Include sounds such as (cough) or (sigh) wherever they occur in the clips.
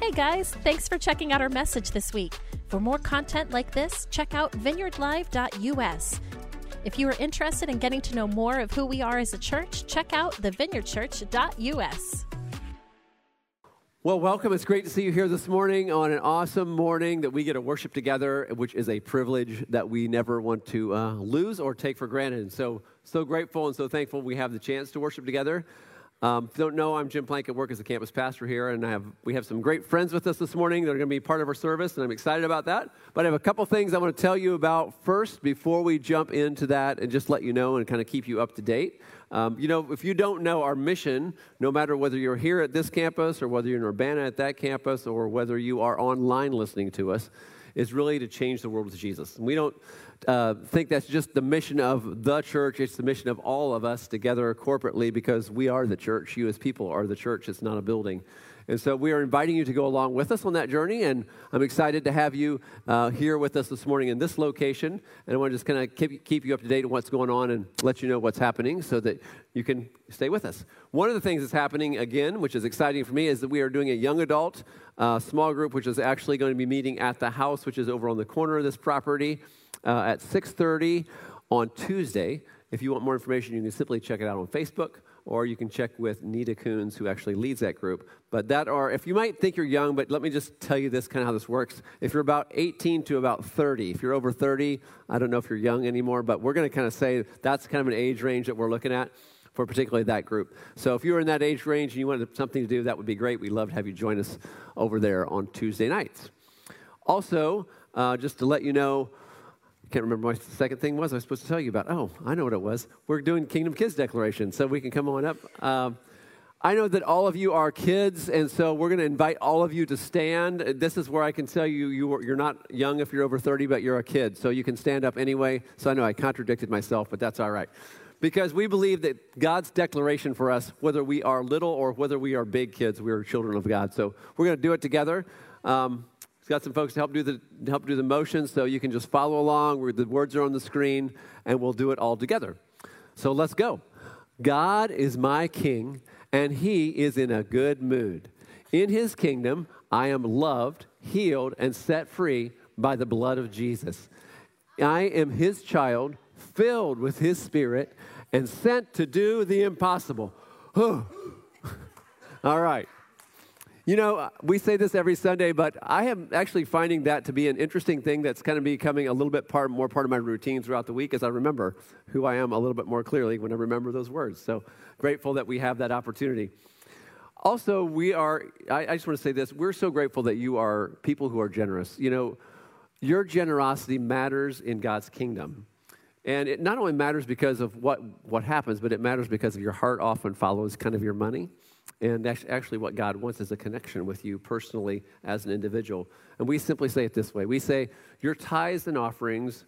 Hey guys, thanks for checking out our message this week. For more content like this, check out vineyardlive.us. If you are interested in getting to know more of who we are as a church, check out thevineyardchurch.us. Well, welcome. It's great to see you here this morning on an awesome morning that we get to worship together, which is a privilege that we never want to uh, lose or take for granted. And so, so grateful and so thankful we have the chance to worship together. Um, if you don't know, I'm Jim Plank. I work as a campus pastor here, and have, we have some great friends with us this morning that are going to be part of our service, and I'm excited about that. But I have a couple things I want to tell you about first before we jump into that and just let you know and kind of keep you up to date. Um, you know, if you don't know our mission, no matter whether you're here at this campus or whether you're in Urbana at that campus or whether you are online listening to us, is really to change the world with Jesus. We don't uh, think that's just the mission of the church. It's the mission of all of us together corporately because we are the church. You, as people, are the church. It's not a building. And so we are inviting you to go along with us on that journey. And I'm excited to have you uh, here with us this morning in this location. And I want to just kind of keep, keep you up to date on what's going on and let you know what's happening so that you can stay with us. One of the things that's happening again, which is exciting for me, is that we are doing a young adult uh, small group, which is actually going to be meeting at the house, which is over on the corner of this property uh, at 6.30 on Tuesday. If you want more information, you can simply check it out on Facebook, or you can check with Nita Coons, who actually leads that group. But that are, if you might think you're young, but let me just tell you this kind of how this works. If you're about 18 to about 30, if you're over 30, I don't know if you're young anymore, but we're going to kind of say that's kind of an age range that we're looking at for particularly that group. So if you're in that age range and you wanted something to do, that would be great. We'd love to have you join us over there on Tuesday nights. Also, uh, just to let you know, I can't remember what the second thing was I was supposed to tell you about. Oh, I know what it was. We're doing Kingdom Kids Declaration, so we can come on up. Um, I know that all of you are kids, and so we're going to invite all of you to stand. This is where I can tell you, you you're not young if you're over 30, but you're a kid, so you can stand up anyway. So I know I contradicted myself, but that's all right. Because we believe that God's declaration for us, whether we are little or whether we are big kids, we are children of God. So we're going to do it together. Um, He's got some folks to help do the help do the motions, so you can just follow along. Where the words are on the screen, and we'll do it all together. So let's go. God is my King, and He is in a good mood. In His kingdom, I am loved, healed, and set free by the blood of Jesus. I am His child, filled with His Spirit, and sent to do the impossible. (laughs) all right. You know, uh, we say this every Sunday, but I am actually finding that to be an interesting thing that's kind of becoming a little bit part, more part of my routine throughout the week as I remember who I am a little bit more clearly when I remember those words. So grateful that we have that opportunity. Also, we are, I, I just want to say this we're so grateful that you are people who are generous. You know, your generosity matters in God's kingdom. And it not only matters because of what, what happens, but it matters because of your heart often follows kind of your money. And actually what God wants is a connection with you personally as an individual. And we simply say it this way we say, Your tithes and offerings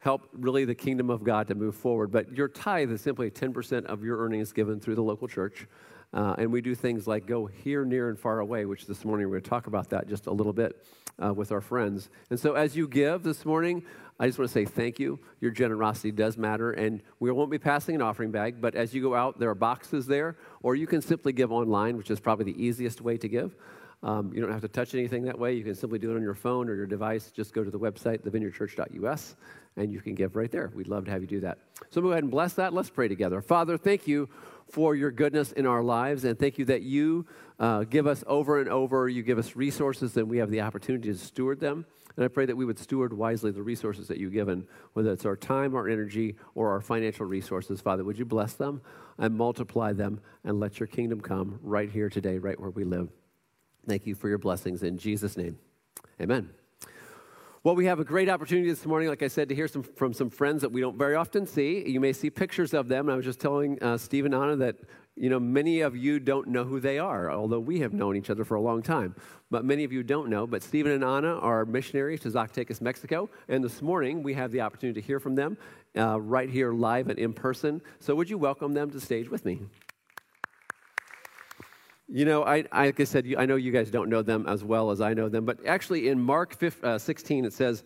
help really the kingdom of God to move forward. But your tithe is simply 10% of your earnings given through the local church. Uh, and we do things like go here, near, and far away, which this morning we're going to talk about that just a little bit uh, with our friends. And so as you give this morning, I just want to say thank you. Your generosity does matter, and we won't be passing an offering bag, but as you go out, there are boxes there, or you can simply give online, which is probably the easiest way to give. Um, you don't have to touch anything that way. You can simply do it on your phone or your device. Just go to the website, thevineyardchurch.us, and you can give right there. We'd love to have you do that. So go ahead and bless that. Let's pray together. Father, thank you for your goodness in our lives, and thank you that you uh, give us over and over. You give us resources, and we have the opportunity to steward them. And I pray that we would steward wisely the resources that you've given, whether it's our time, our energy, or our financial resources. Father, would you bless them and multiply them and let your kingdom come right here today, right where we live. Thank you for your blessings in Jesus' name. Amen. Well, we have a great opportunity this morning, like I said, to hear some, from some friends that we don't very often see. You may see pictures of them. I was just telling uh, Steve and Anna that you know, many of you don't know who they are, although we have known each other for a long time. But many of you don't know. But Stephen and Anna are missionaries to Zacatecas, Mexico. And this morning, we have the opportunity to hear from them uh, right here live and in person. So would you welcome them to stage with me? You know, I, I, like I said, I know you guys don't know them as well as I know them, but actually in Mark 15, uh, 16, it says,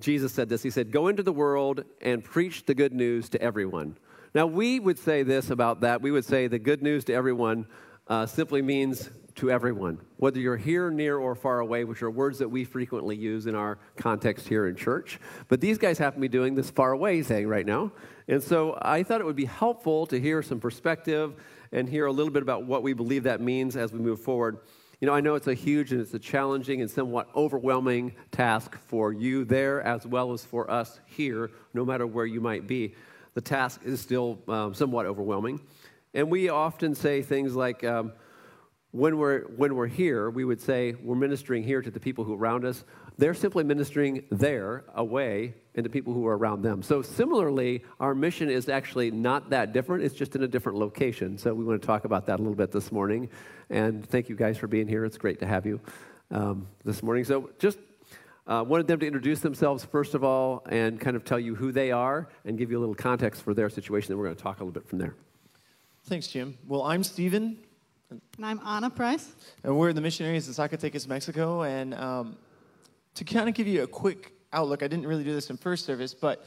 Jesus said this. He said, Go into the world and preach the good news to everyone. Now, we would say this about that. We would say the good news to everyone uh, simply means to everyone, whether you're here, near, or far away, which are words that we frequently use in our context here in church. But these guys happen to be doing this far away thing right now. And so I thought it would be helpful to hear some perspective and hear a little bit about what we believe that means as we move forward. You know, I know it's a huge and it's a challenging and somewhat overwhelming task for you there as well as for us here, no matter where you might be. The task is still um, somewhat overwhelming. And we often say things like, um, when we're, when we're here, we would say we're ministering here to the people who are around us. They're simply ministering there, away, and to people who are around them. So, similarly, our mission is actually not that different. It's just in a different location. So, we want to talk about that a little bit this morning. And thank you guys for being here. It's great to have you um, this morning. So, just uh, wanted them to introduce themselves first of all and kind of tell you who they are and give you a little context for their situation. Then we're going to talk a little bit from there. Thanks, Jim. Well, I'm Stephen. And I'm Anna Price. And we're the missionaries in Zacatecas, Mexico. And um, to kind of give you a quick outlook, I didn't really do this in first service, but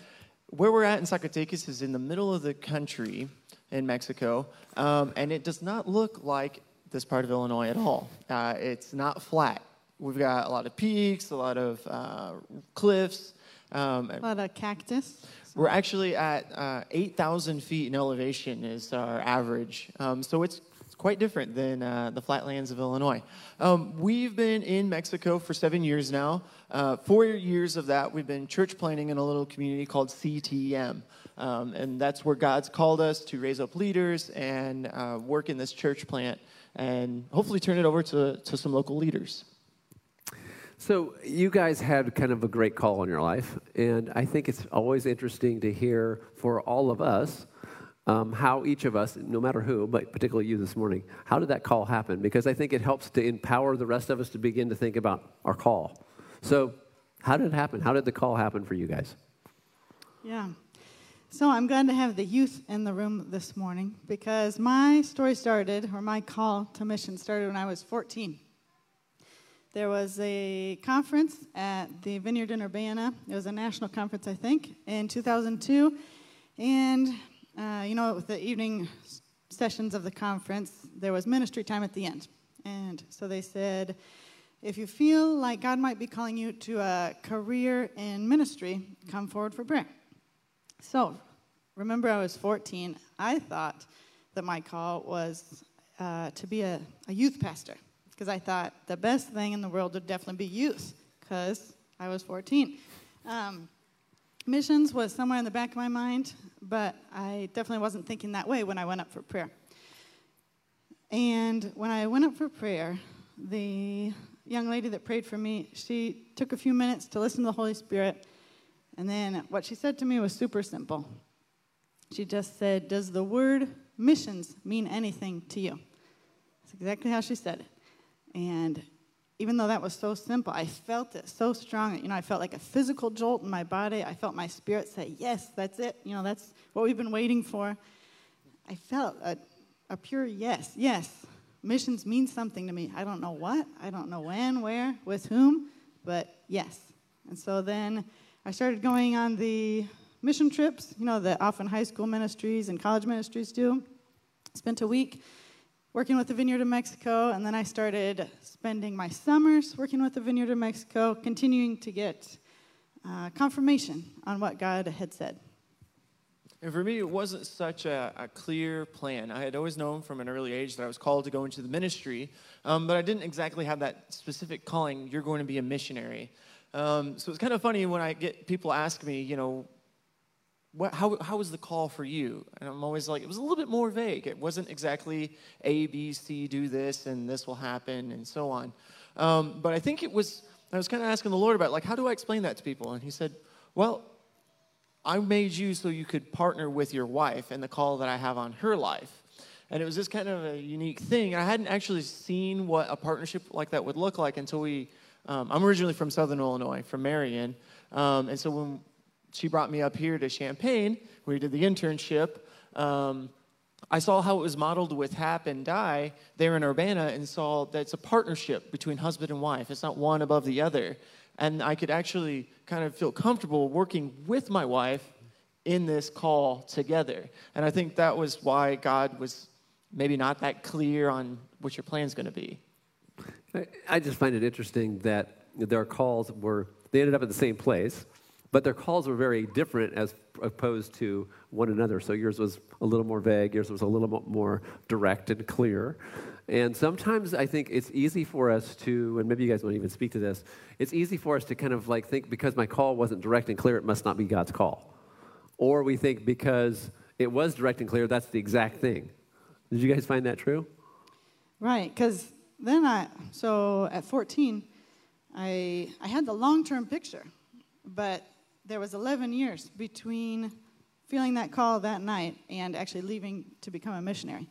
where we're at in Zacatecas is in the middle of the country in Mexico. Um, and it does not look like this part of Illinois at all. Uh, it's not flat. We've got a lot of peaks, a lot of uh, cliffs. Um, a lot of cactus. We're actually at uh, 8,000 feet in elevation is our average. Um, so it's quite different than uh, the flatlands of Illinois. Um, we've been in Mexico for seven years now. Uh, four years of that, we've been church planting in a little community called CTM. Um, and that's where God's called us to raise up leaders and uh, work in this church plant and hopefully turn it over to, to some local leaders. So, you guys had kind of a great call in your life, and I think it's always interesting to hear for all of us um, how each of us, no matter who, but particularly you this morning, how did that call happen? Because I think it helps to empower the rest of us to begin to think about our call. So, how did it happen? How did the call happen for you guys? Yeah. So, I'm glad to have the youth in the room this morning because my story started, or my call to mission started when I was 14. There was a conference at the Vineyard in Urbana. It was a national conference, I think, in 2002. And uh, you know, with the evening sessions of the conference, there was ministry time at the end. And so they said, if you feel like God might be calling you to a career in ministry, come forward for prayer. So, remember, I was 14. I thought that my call was uh, to be a, a youth pastor because I thought the best thing in the world would definitely be youth because I was 14. Um, missions was somewhere in the back of my mind but I definitely wasn't thinking that way when I went up for prayer. And when I went up for prayer, the young lady that prayed for me, she took a few minutes to listen to the Holy Spirit. And then what she said to me was super simple. She just said, Does the word missions mean anything to you? That's exactly how she said it. And even though that was so simple, I felt it so strong. You know, I felt like a physical jolt in my body. I felt my spirit say, Yes, that's it. You know, that's what we've been waiting for. I felt a, a pure yes. Yes, missions mean something to me. I don't know what, I don't know when, where, with whom, but yes. And so then I started going on the mission trips, you know, that often high school ministries and college ministries do. Spent a week working with the Vineyard of Mexico, and then I started spending my summers working with the Vineyard of Mexico, continuing to get uh, confirmation on what God had said. And for me, it wasn't such a, a, clear plan. I had always known from an early age that I was called to go into the ministry, um, but I didn't exactly have that specific calling, you're going to be a missionary. Um, so it's kind of funny when I get people ask me, you know, what, how, how was the call for you? And I'm always like, it was a little bit more vague. It wasn't exactly A, B, C, do this, and this will happen, and so on. Um, but I think it was, I was kind of asking the Lord about, like, how do I explain that to people? And He said, well, I made you so you could partner with your wife and the call that I have on her life. And it was just kind of a unique thing. I hadn't actually seen what a partnership like that would look like until we, um, I'm originally from Southern Illinois, from Marion. Um, and so when she brought me up here to Champaign, where we did the internship. Um, I saw how it was modeled with Hap and Di there in Urbana and saw that it's a partnership between husband and wife. It's not one above the other. And I could actually kind of feel comfortable working with my wife in this call together. And I think that was why God was maybe not that clear on what your plan's going to be. I, I just find it interesting that their calls were, they ended up at the same place, but their calls were very different as opposed to one another. So yours was a little more vague, yours was a little more direct and clear. And sometimes I think it's easy for us to, and maybe you guys won't even speak to this, it's easy for us to kind of like think because my call wasn't direct and clear, it must not be God's call. Or we think because it was direct and clear, that's the exact thing. Did you guys find that true? Right, because then I, so at 14, I, I had the long term picture, but there was 11 years between feeling that call that night and actually leaving to become a missionary.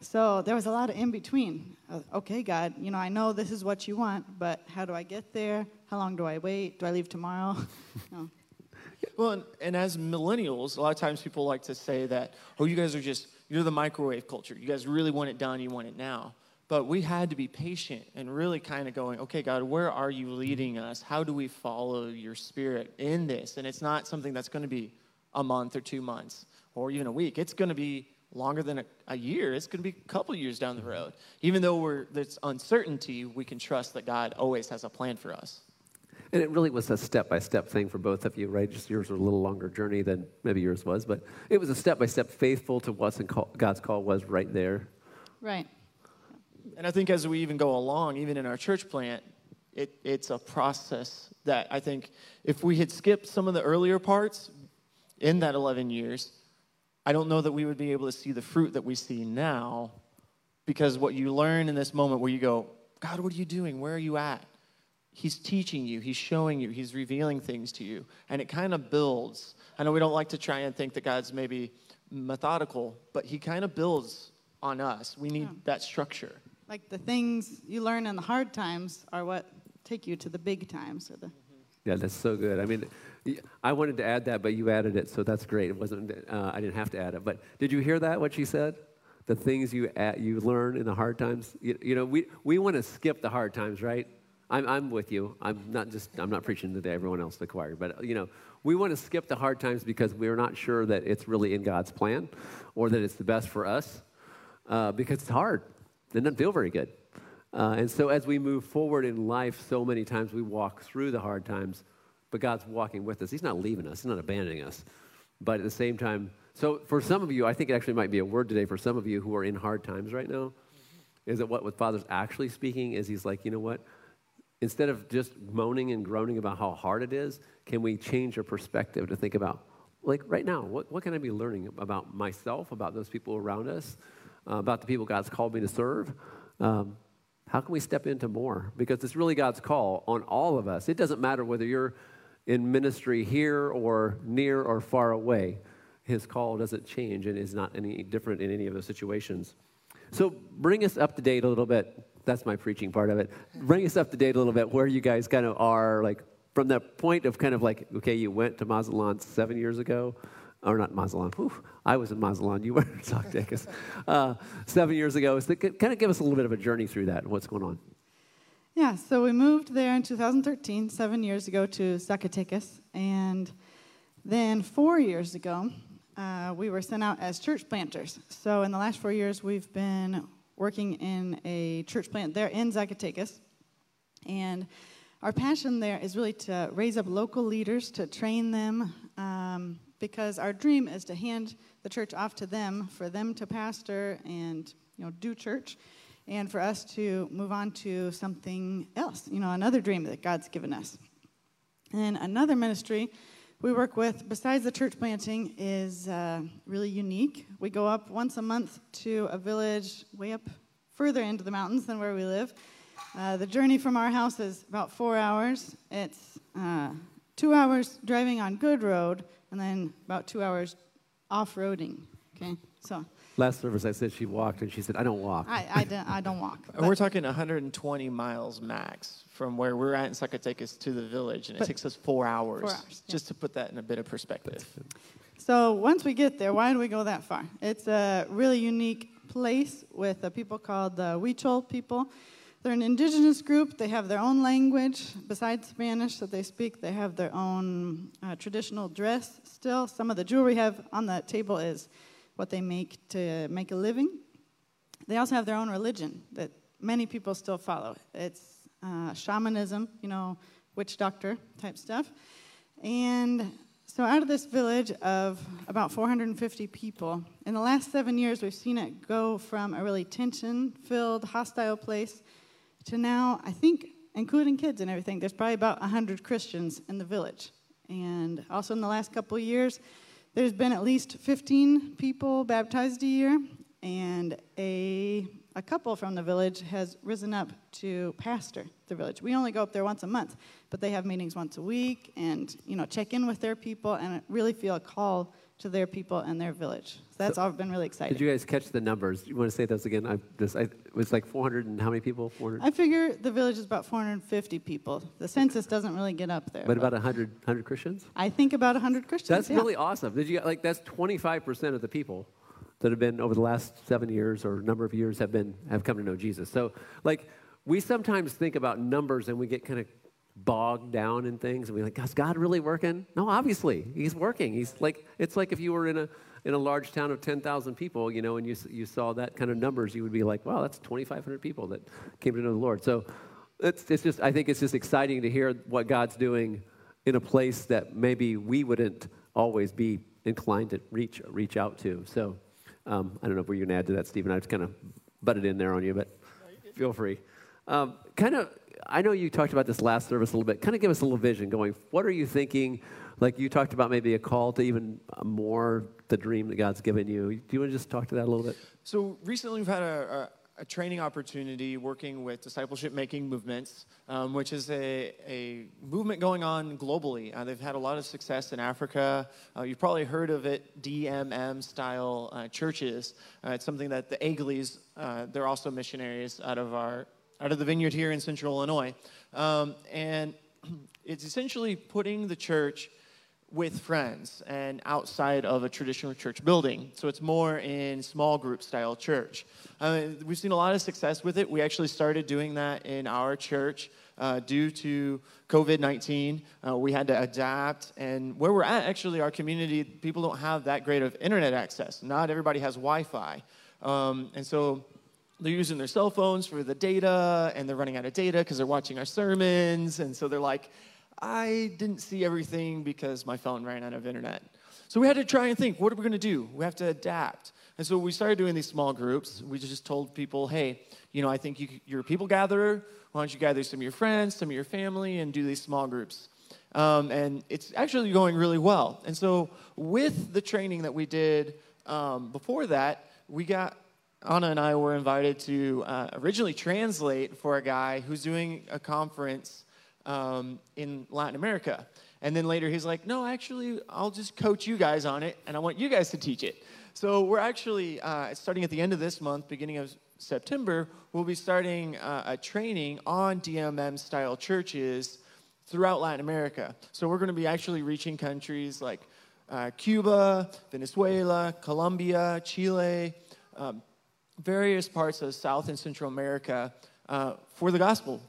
So there was a lot of in between. Uh, okay, God, you know, I know this is what you want, but how do I get there? How long do I wait? Do I leave tomorrow? (laughs) no. Well, and, and, as millennials, a lot of times people like to say that, oh, you guys are just, you're the microwave culture. You guys really want it done, you want it now. But we had to be patient and really kind of going, okay, God, where are you leading us? How do we follow your spirit in this? And it's not something that's going to be a month or two months or even a week. It's going to be longer than a, a year. It's going to be a couple years down the mm-hmm. road. Even though we're, there's uncertainty, we can trust that God always has a plan for us. And it really was a step by step thing for both of you, right? Just yours was a little longer journey than maybe yours was, but it was a step by step faithful to what God's call was right there. Right. And I think as we even go along, even in our church plant, it, it's a process that I think if we had skipped some of the earlier parts in that 11 years, I don't know that we would be able to see the fruit that we see now because what you learn in this moment where you go, God, what are you doing? Where are you at? He's teaching you, He's showing you, He's revealing things to you. And it kind of builds. I know we don't like to try and think that God's maybe methodical, but He kind of builds on us. We need yeah. that structure. Like the things you learn in the hard times are what take you to the big times or the yeah, that's so good. I mean, I wanted to add that, but you added it, so that's great. It wasn't. Uh, I didn't have to add it. But did you hear that? What she said? The things you add, you learn in the hard times. You, you know, we we want to skip the hard times, right? I'm I'm with you. I'm not just. I'm not preaching to everyone else in the choir, but you know, we want to skip the hard times because we're not sure that it's really in God's plan, or that it's the best for us, uh, because it's hard. It doesn't feel very good. Uh, and so as we move forward in life, so many times we walk through the hard times, but God's walking with us. He's not leaving us, He's not abandoning us. But at the same time, so for some of you, I think it actually might be a word today for some of you who are in hard times right now. Is that what, what Father's actually speaking? Is He's like, you know what? Instead of just moaning and groaning about how hard it is, can we change our perspective to think about, like right now, what, what can I be learning about myself, about those people around us, uh, about the people God's called me to serve? Um, how can we step into more? Because it's really God's call on all of us. It doesn't matter whether you're in ministry here or near or far away. His call doesn't change and is not any different in any of those situations. So bring us up to date a little bit. That's my preaching part of it. Bring us up to date a little bit where you guys kind of are, like from the point of kind of like, okay, you went to Mazatlan seven years ago or not Mazatlan. Whew, I was in Mazatlan. You were in (laughs) Zacatecas uh, seven years ago. So kind of give us a little bit of a journey through that and what's going on. Yeah, so we moved there in 2013, seven years ago, to Zacatecas. And then four years ago, uh, we were sent out as church planters. So in the last four years, we've been working in a church plant there in Zacatecas. And our passion there is really to raise up local leaders, to train them, um, because our dream is to hand the church off to them for them to pastor and you know do church and for us to move on to something else you know another dream that god's given us. And another ministry we work with besides the church planting is uh, really unique. We go up once a month to a village way up further into the mountains than where we live. Uh, the journey from our house is about four hours. It's uh, two hours driving on good road and then about two hours off roading. Okay, so. Last service, I said she walked, and she said, "I don't walk." I, I, don't, I don't walk. we're talking 120 miles max from where we're at in Zacatecas to the village, and it takes us four hours. Four hours. Yeah. Just to put that in a bit of perspective. So once we get there, why do we go that far? It's a really unique place with a people called the Huichol people. They're an indigenous group. They have their own language besides Spanish that they speak. They have their own uh, traditional dress still. Some of the jewelry we have on the table is what they make to make a living. They also have their own religion that many people still follow. It's uh, shamanism, you know, witch doctor type stuff. And so, out of this village of about 450 people, in the last seven years, we've seen it go from a really tension filled, hostile place to now, I think, including kids and everything, there's probably about 100 Christians in the village. And also in the last couple of years, there's been at least 15 people baptized a year, and a, a couple from the village has risen up to pastor the village. We only go up there once a month, but they have meetings once a week and you know check in with their people and really feel a call to their people and their village. So that's so, all been really exciting. Did you guys catch the numbers? You want to say those again? I just I, it was like 400 and how many people? 400. I figure the village is about 450 people. The census doesn't really get up there. But, but about 100 100 Christians? I think about 100 Christians. That's yeah. really awesome. Did you like that's 25% of the people that have been over the last 7 years or number of years have been have come to know Jesus. So like we sometimes think about numbers and we get kind of bogged down in things and we're like, is God really working? No, obviously, He's working. He's like, it's like if you were in a, in a large town of 10,000 people, you know, and you, you saw that kind of numbers, you would be like, wow, that's 2,500 people that came to know the Lord. So it's, it's just, I think it's just exciting to hear what God's doing in a place that maybe we wouldn't always be inclined to reach, reach out to. So um, I don't know if we're going to add to that, Stephen. I just kind of butted in there on you, but feel free. Um, kind of I know you talked about this last service a little bit. Kind of give us a little vision going, what are you thinking? Like you talked about maybe a call to even more the dream that God's given you. Do you want to just talk to that a little bit? So recently we've had a, a, a training opportunity working with discipleship making movements, um, which is a, a movement going on globally. Uh, they've had a lot of success in Africa. Uh, you've probably heard of it, DMM style uh, churches. Uh, it's something that the Agleys, uh, they're also missionaries out of our out of the vineyard here in central Illinois. Um, and (clears throat) it's essentially putting the church with friends and outside of a traditional church building. So it's more in small group style church. Uh, we've seen a lot of success with it. We actually started doing that in our church. Uh, due to COVID 19, uh, we had to adapt. And where we're at, actually, our community, people don't have that great of internet access. Not everybody has Wi Fi. Um, and so they're using their cell phones for the data and they're running out of data because they're watching our sermons. And so they're like, I didn't see everything because my phone ran out of internet. So we had to try and think, what are we going to do? We have to adapt. And so we started doing these small groups. We just told people, hey, you know, I think you, you're a people gatherer. Why don't you gather some of your friends, some of your family, and do these small groups? Um, and it's actually going really well. And so with the training that we did um, before that, we got Anna and I were invited to uh, originally translate for a guy who's doing a conference um, in Latin America. And then later he's like, no, actually, I'll just coach you guys on it, and I want you guys to teach it. So we're actually, uh, starting at the end of this month, beginning of September, we'll be starting uh, a training on DMM style churches throughout Latin America. So we're going to be actually reaching countries like uh, Cuba, Venezuela, Colombia, Chile. Um, various parts of South and Central America uh, for the gospel,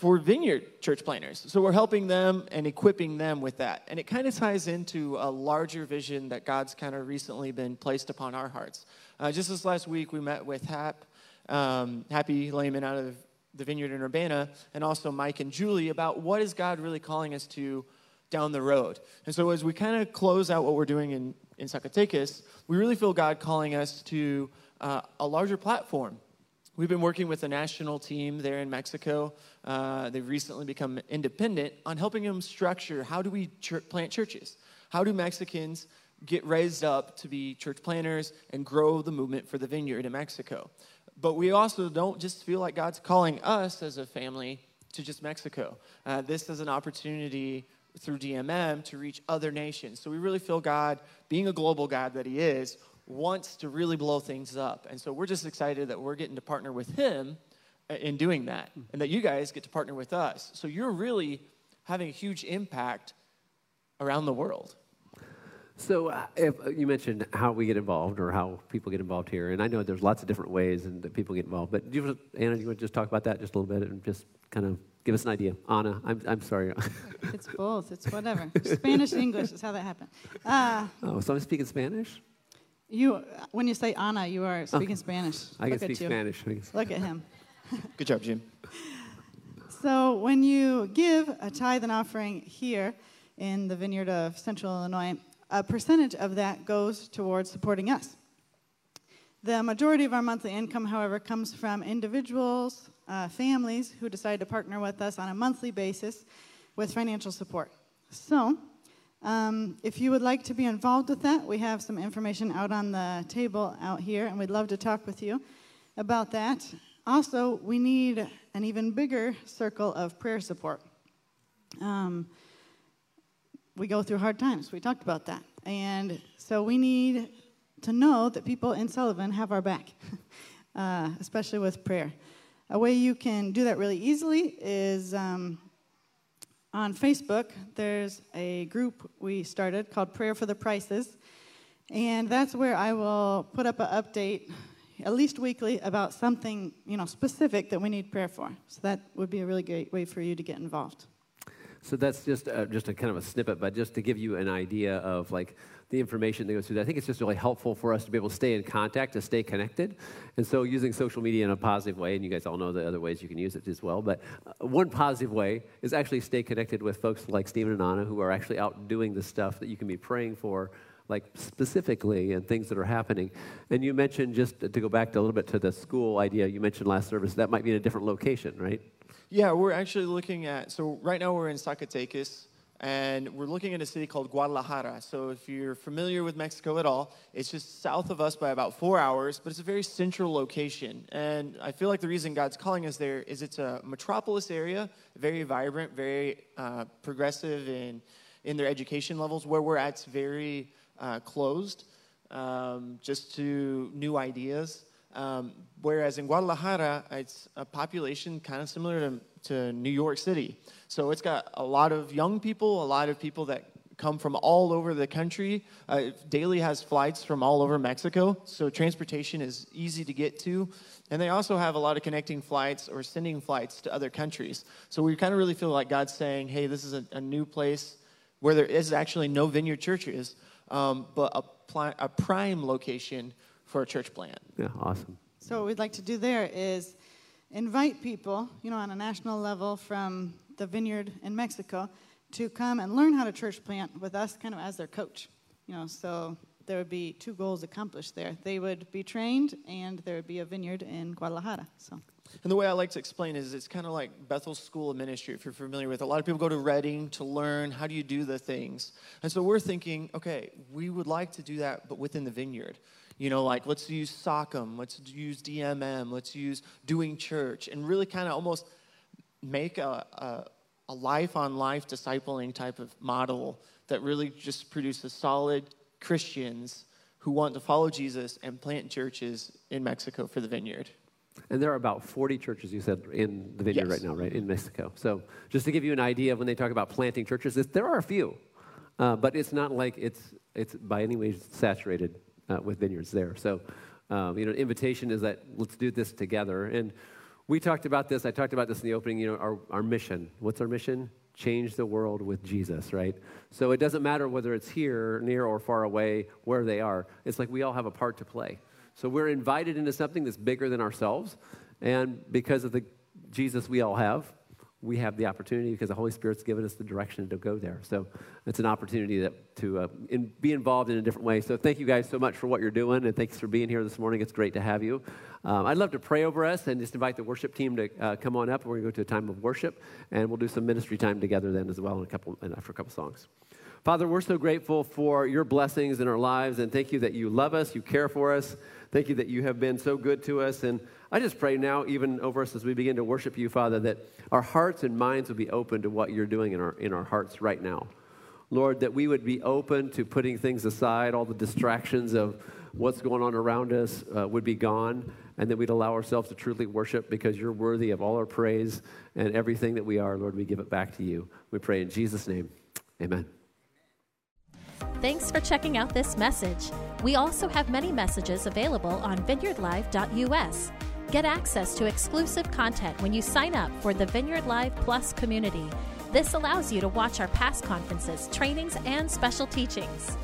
for vineyard church planters. So we're helping them and equipping them with that. And it kind of ties into a larger vision that God's kind of recently been placed upon our hearts. Uh, just this last week, we met with Hap, um, Happy Leman out of the vineyard in Urbana, and also Mike and Julie about what is God really calling us to down the road. And so as we kind of close out what we're doing in, in Zacatecas, we really feel God calling us to uh, a larger platform. We've been working with a national team there in Mexico. Uh, they've recently become independent on helping them structure how do we ch- plant churches? How do Mexicans get raised up to be church planters and grow the movement for the vineyard in Mexico? But we also don't just feel like God's calling us as a family to just Mexico. Uh, this is an opportunity through DMM to reach other nations. So we really feel God, being a global God that He is, wants to really blow things up. And so we're just excited that we're getting to partner with him in doing that and that you guys get to partner with us. So you're really having a huge impact around the world. So, uh, if uh, you mentioned how we get involved or how people get involved here, and I know there's lots of different ways and that people get involved. But do you, Anna, do you want to just talk about that just a little bit and just kind of give us an idea? Anna, I'm, I'm sorry. (laughs) it's both. It's whatever. Spanish English is how that happened. Uh, oh, so I'm speaking Spanish. You, when you say Anna, you are speaking Spanish. I can speak Spanish. Look at him. (laughs) Good job, Jim. So when you give a tithe and offering here in the vineyard of Central Illinois, a percentage of that goes towards supporting us. The majority of our monthly income, however, comes from individuals, uh, families who decide to partner with us on a monthly basis with financial support. So, um, if you would like to be involved with that, we have some information out on the table out here, and we'd love to talk with you about that. Also, we need an even bigger circle of prayer support. Um, we go through hard times. We talked about that. And so we need to know that people in Sullivan have our back, (laughs) uh, especially with prayer. A way you can do that really easily is um, on Facebook. There's a group we started called Prayer for the Prices. And that's where I will put up an update at least weekly about something you know specific that we need prayer for. So that would be a really great way for you to get involved. So that's just uh, just a kind of a snippet, but just to give you an idea of like the information that goes through that. I think it's just really helpful for us to be able to stay in contact, to stay connected. And so using social media in a positive way, and you guys all know the other ways you can use it as well, but uh, one positive way is actually stay connected with folks like Stephen and Anna who are actually out doing the stuff that you can be praying for like specifically and things that are happening. And you mentioned just to go back to a little bit to the school idea you mentioned last service, that might be in a different location, right? Yeah, we're actually looking at, so right now we're in Zacatecas, and we're looking at a city called Guadalajara. So if you're familiar with Mexico at all, it's just south of us by about four hours, but it's a very central location. And I feel like the reason God's calling us there is it's a metropolis area, very vibrant, very uh, progressive in, in their education levels. Where we're at, it's very uh, closed um, just to new ideas. Um, whereas in Guadalajara, it's a population kind of similar to, to New York City. So it's got a lot of young people, a lot of people that come from all over the country. Uh, Daily has flights from all over Mexico, so transportation is easy to get to. And they also have a lot of connecting flights or sending flights to other countries. So we kind of really feel like God's saying, hey, this is a, a new place where there is actually no vineyard churches, um, but a, pl- a prime location for a church plant. Yeah, awesome. So what we'd like to do there is invite people, you know, on a national level from the vineyard in Mexico to come and learn how to church plant with us kind of as their coach. You know, so there would be two goals accomplished there. They would be trained and there would be a vineyard in Guadalajara. So And the way I like to explain is it's kind of like Bethel's School of Ministry, if you're familiar with it. A lot of people go to Redding to learn how do you do the things. And so we're thinking, okay, we would like to do that, but within the vineyard. You know, like let's use SOCM, let's use DMM, let's use doing church, and really kind of almost make a, a, a life on life discipling type of model that really just produces solid Christians who want to follow Jesus and plant churches in Mexico for the vineyard. And there are about 40 churches, you said, in the vineyard Yes. right now, right, in Mexico. So just to give you an idea of when they talk about planting churches, there are a few, uh, but it's not like it's, it's by any way saturated uh, with vineyards there. So, um, you know, invitation is that let's do this together. And we talked about this, I talked about this in the opening, you know, our, our mission. What's our mission? Change the world with Jesus, right? So it doesn't matter whether it's here, near, or far away, where they are. It's like we all have a part to play. So we're invited into something that's bigger than ourselves. And because of the Jesus we all have, we have the opportunity because the Holy Spirit's given us the direction to go there. So it's an opportunity that, to uh, in, be involved in a different way. So thank you guys so much for what you're doing, and thanks for being here this morning. It's great to have you. Um, I'd love to pray over us and just invite the worship team to uh, come on up. We're going to go to a time of worship, and we'll do some ministry time together then as well in a couple, after a couple songs. Father, we're so grateful for your blessings in our lives, and thank you that you love us, you care for us. Thank you that you have been so good to us. And I just pray now, even over us as we begin to worship you, Father, that our hearts and minds will be open to what you're doing in our, in our hearts right now. Lord, that we would be open to putting things aside, all the distractions of what's going on around us uh, would be gone, and that we'd allow ourselves to truly worship because you're worthy of all our praise and everything that we are, Lord, we give it back to you. We pray in Jesus' name. Amen. Thanks for checking out this message. We also have many messages available on vineyardlive.us. Get access to exclusive content when you sign up for the Vineyard Live Plus community. This allows you to watch our past conferences, trainings, and special teachings.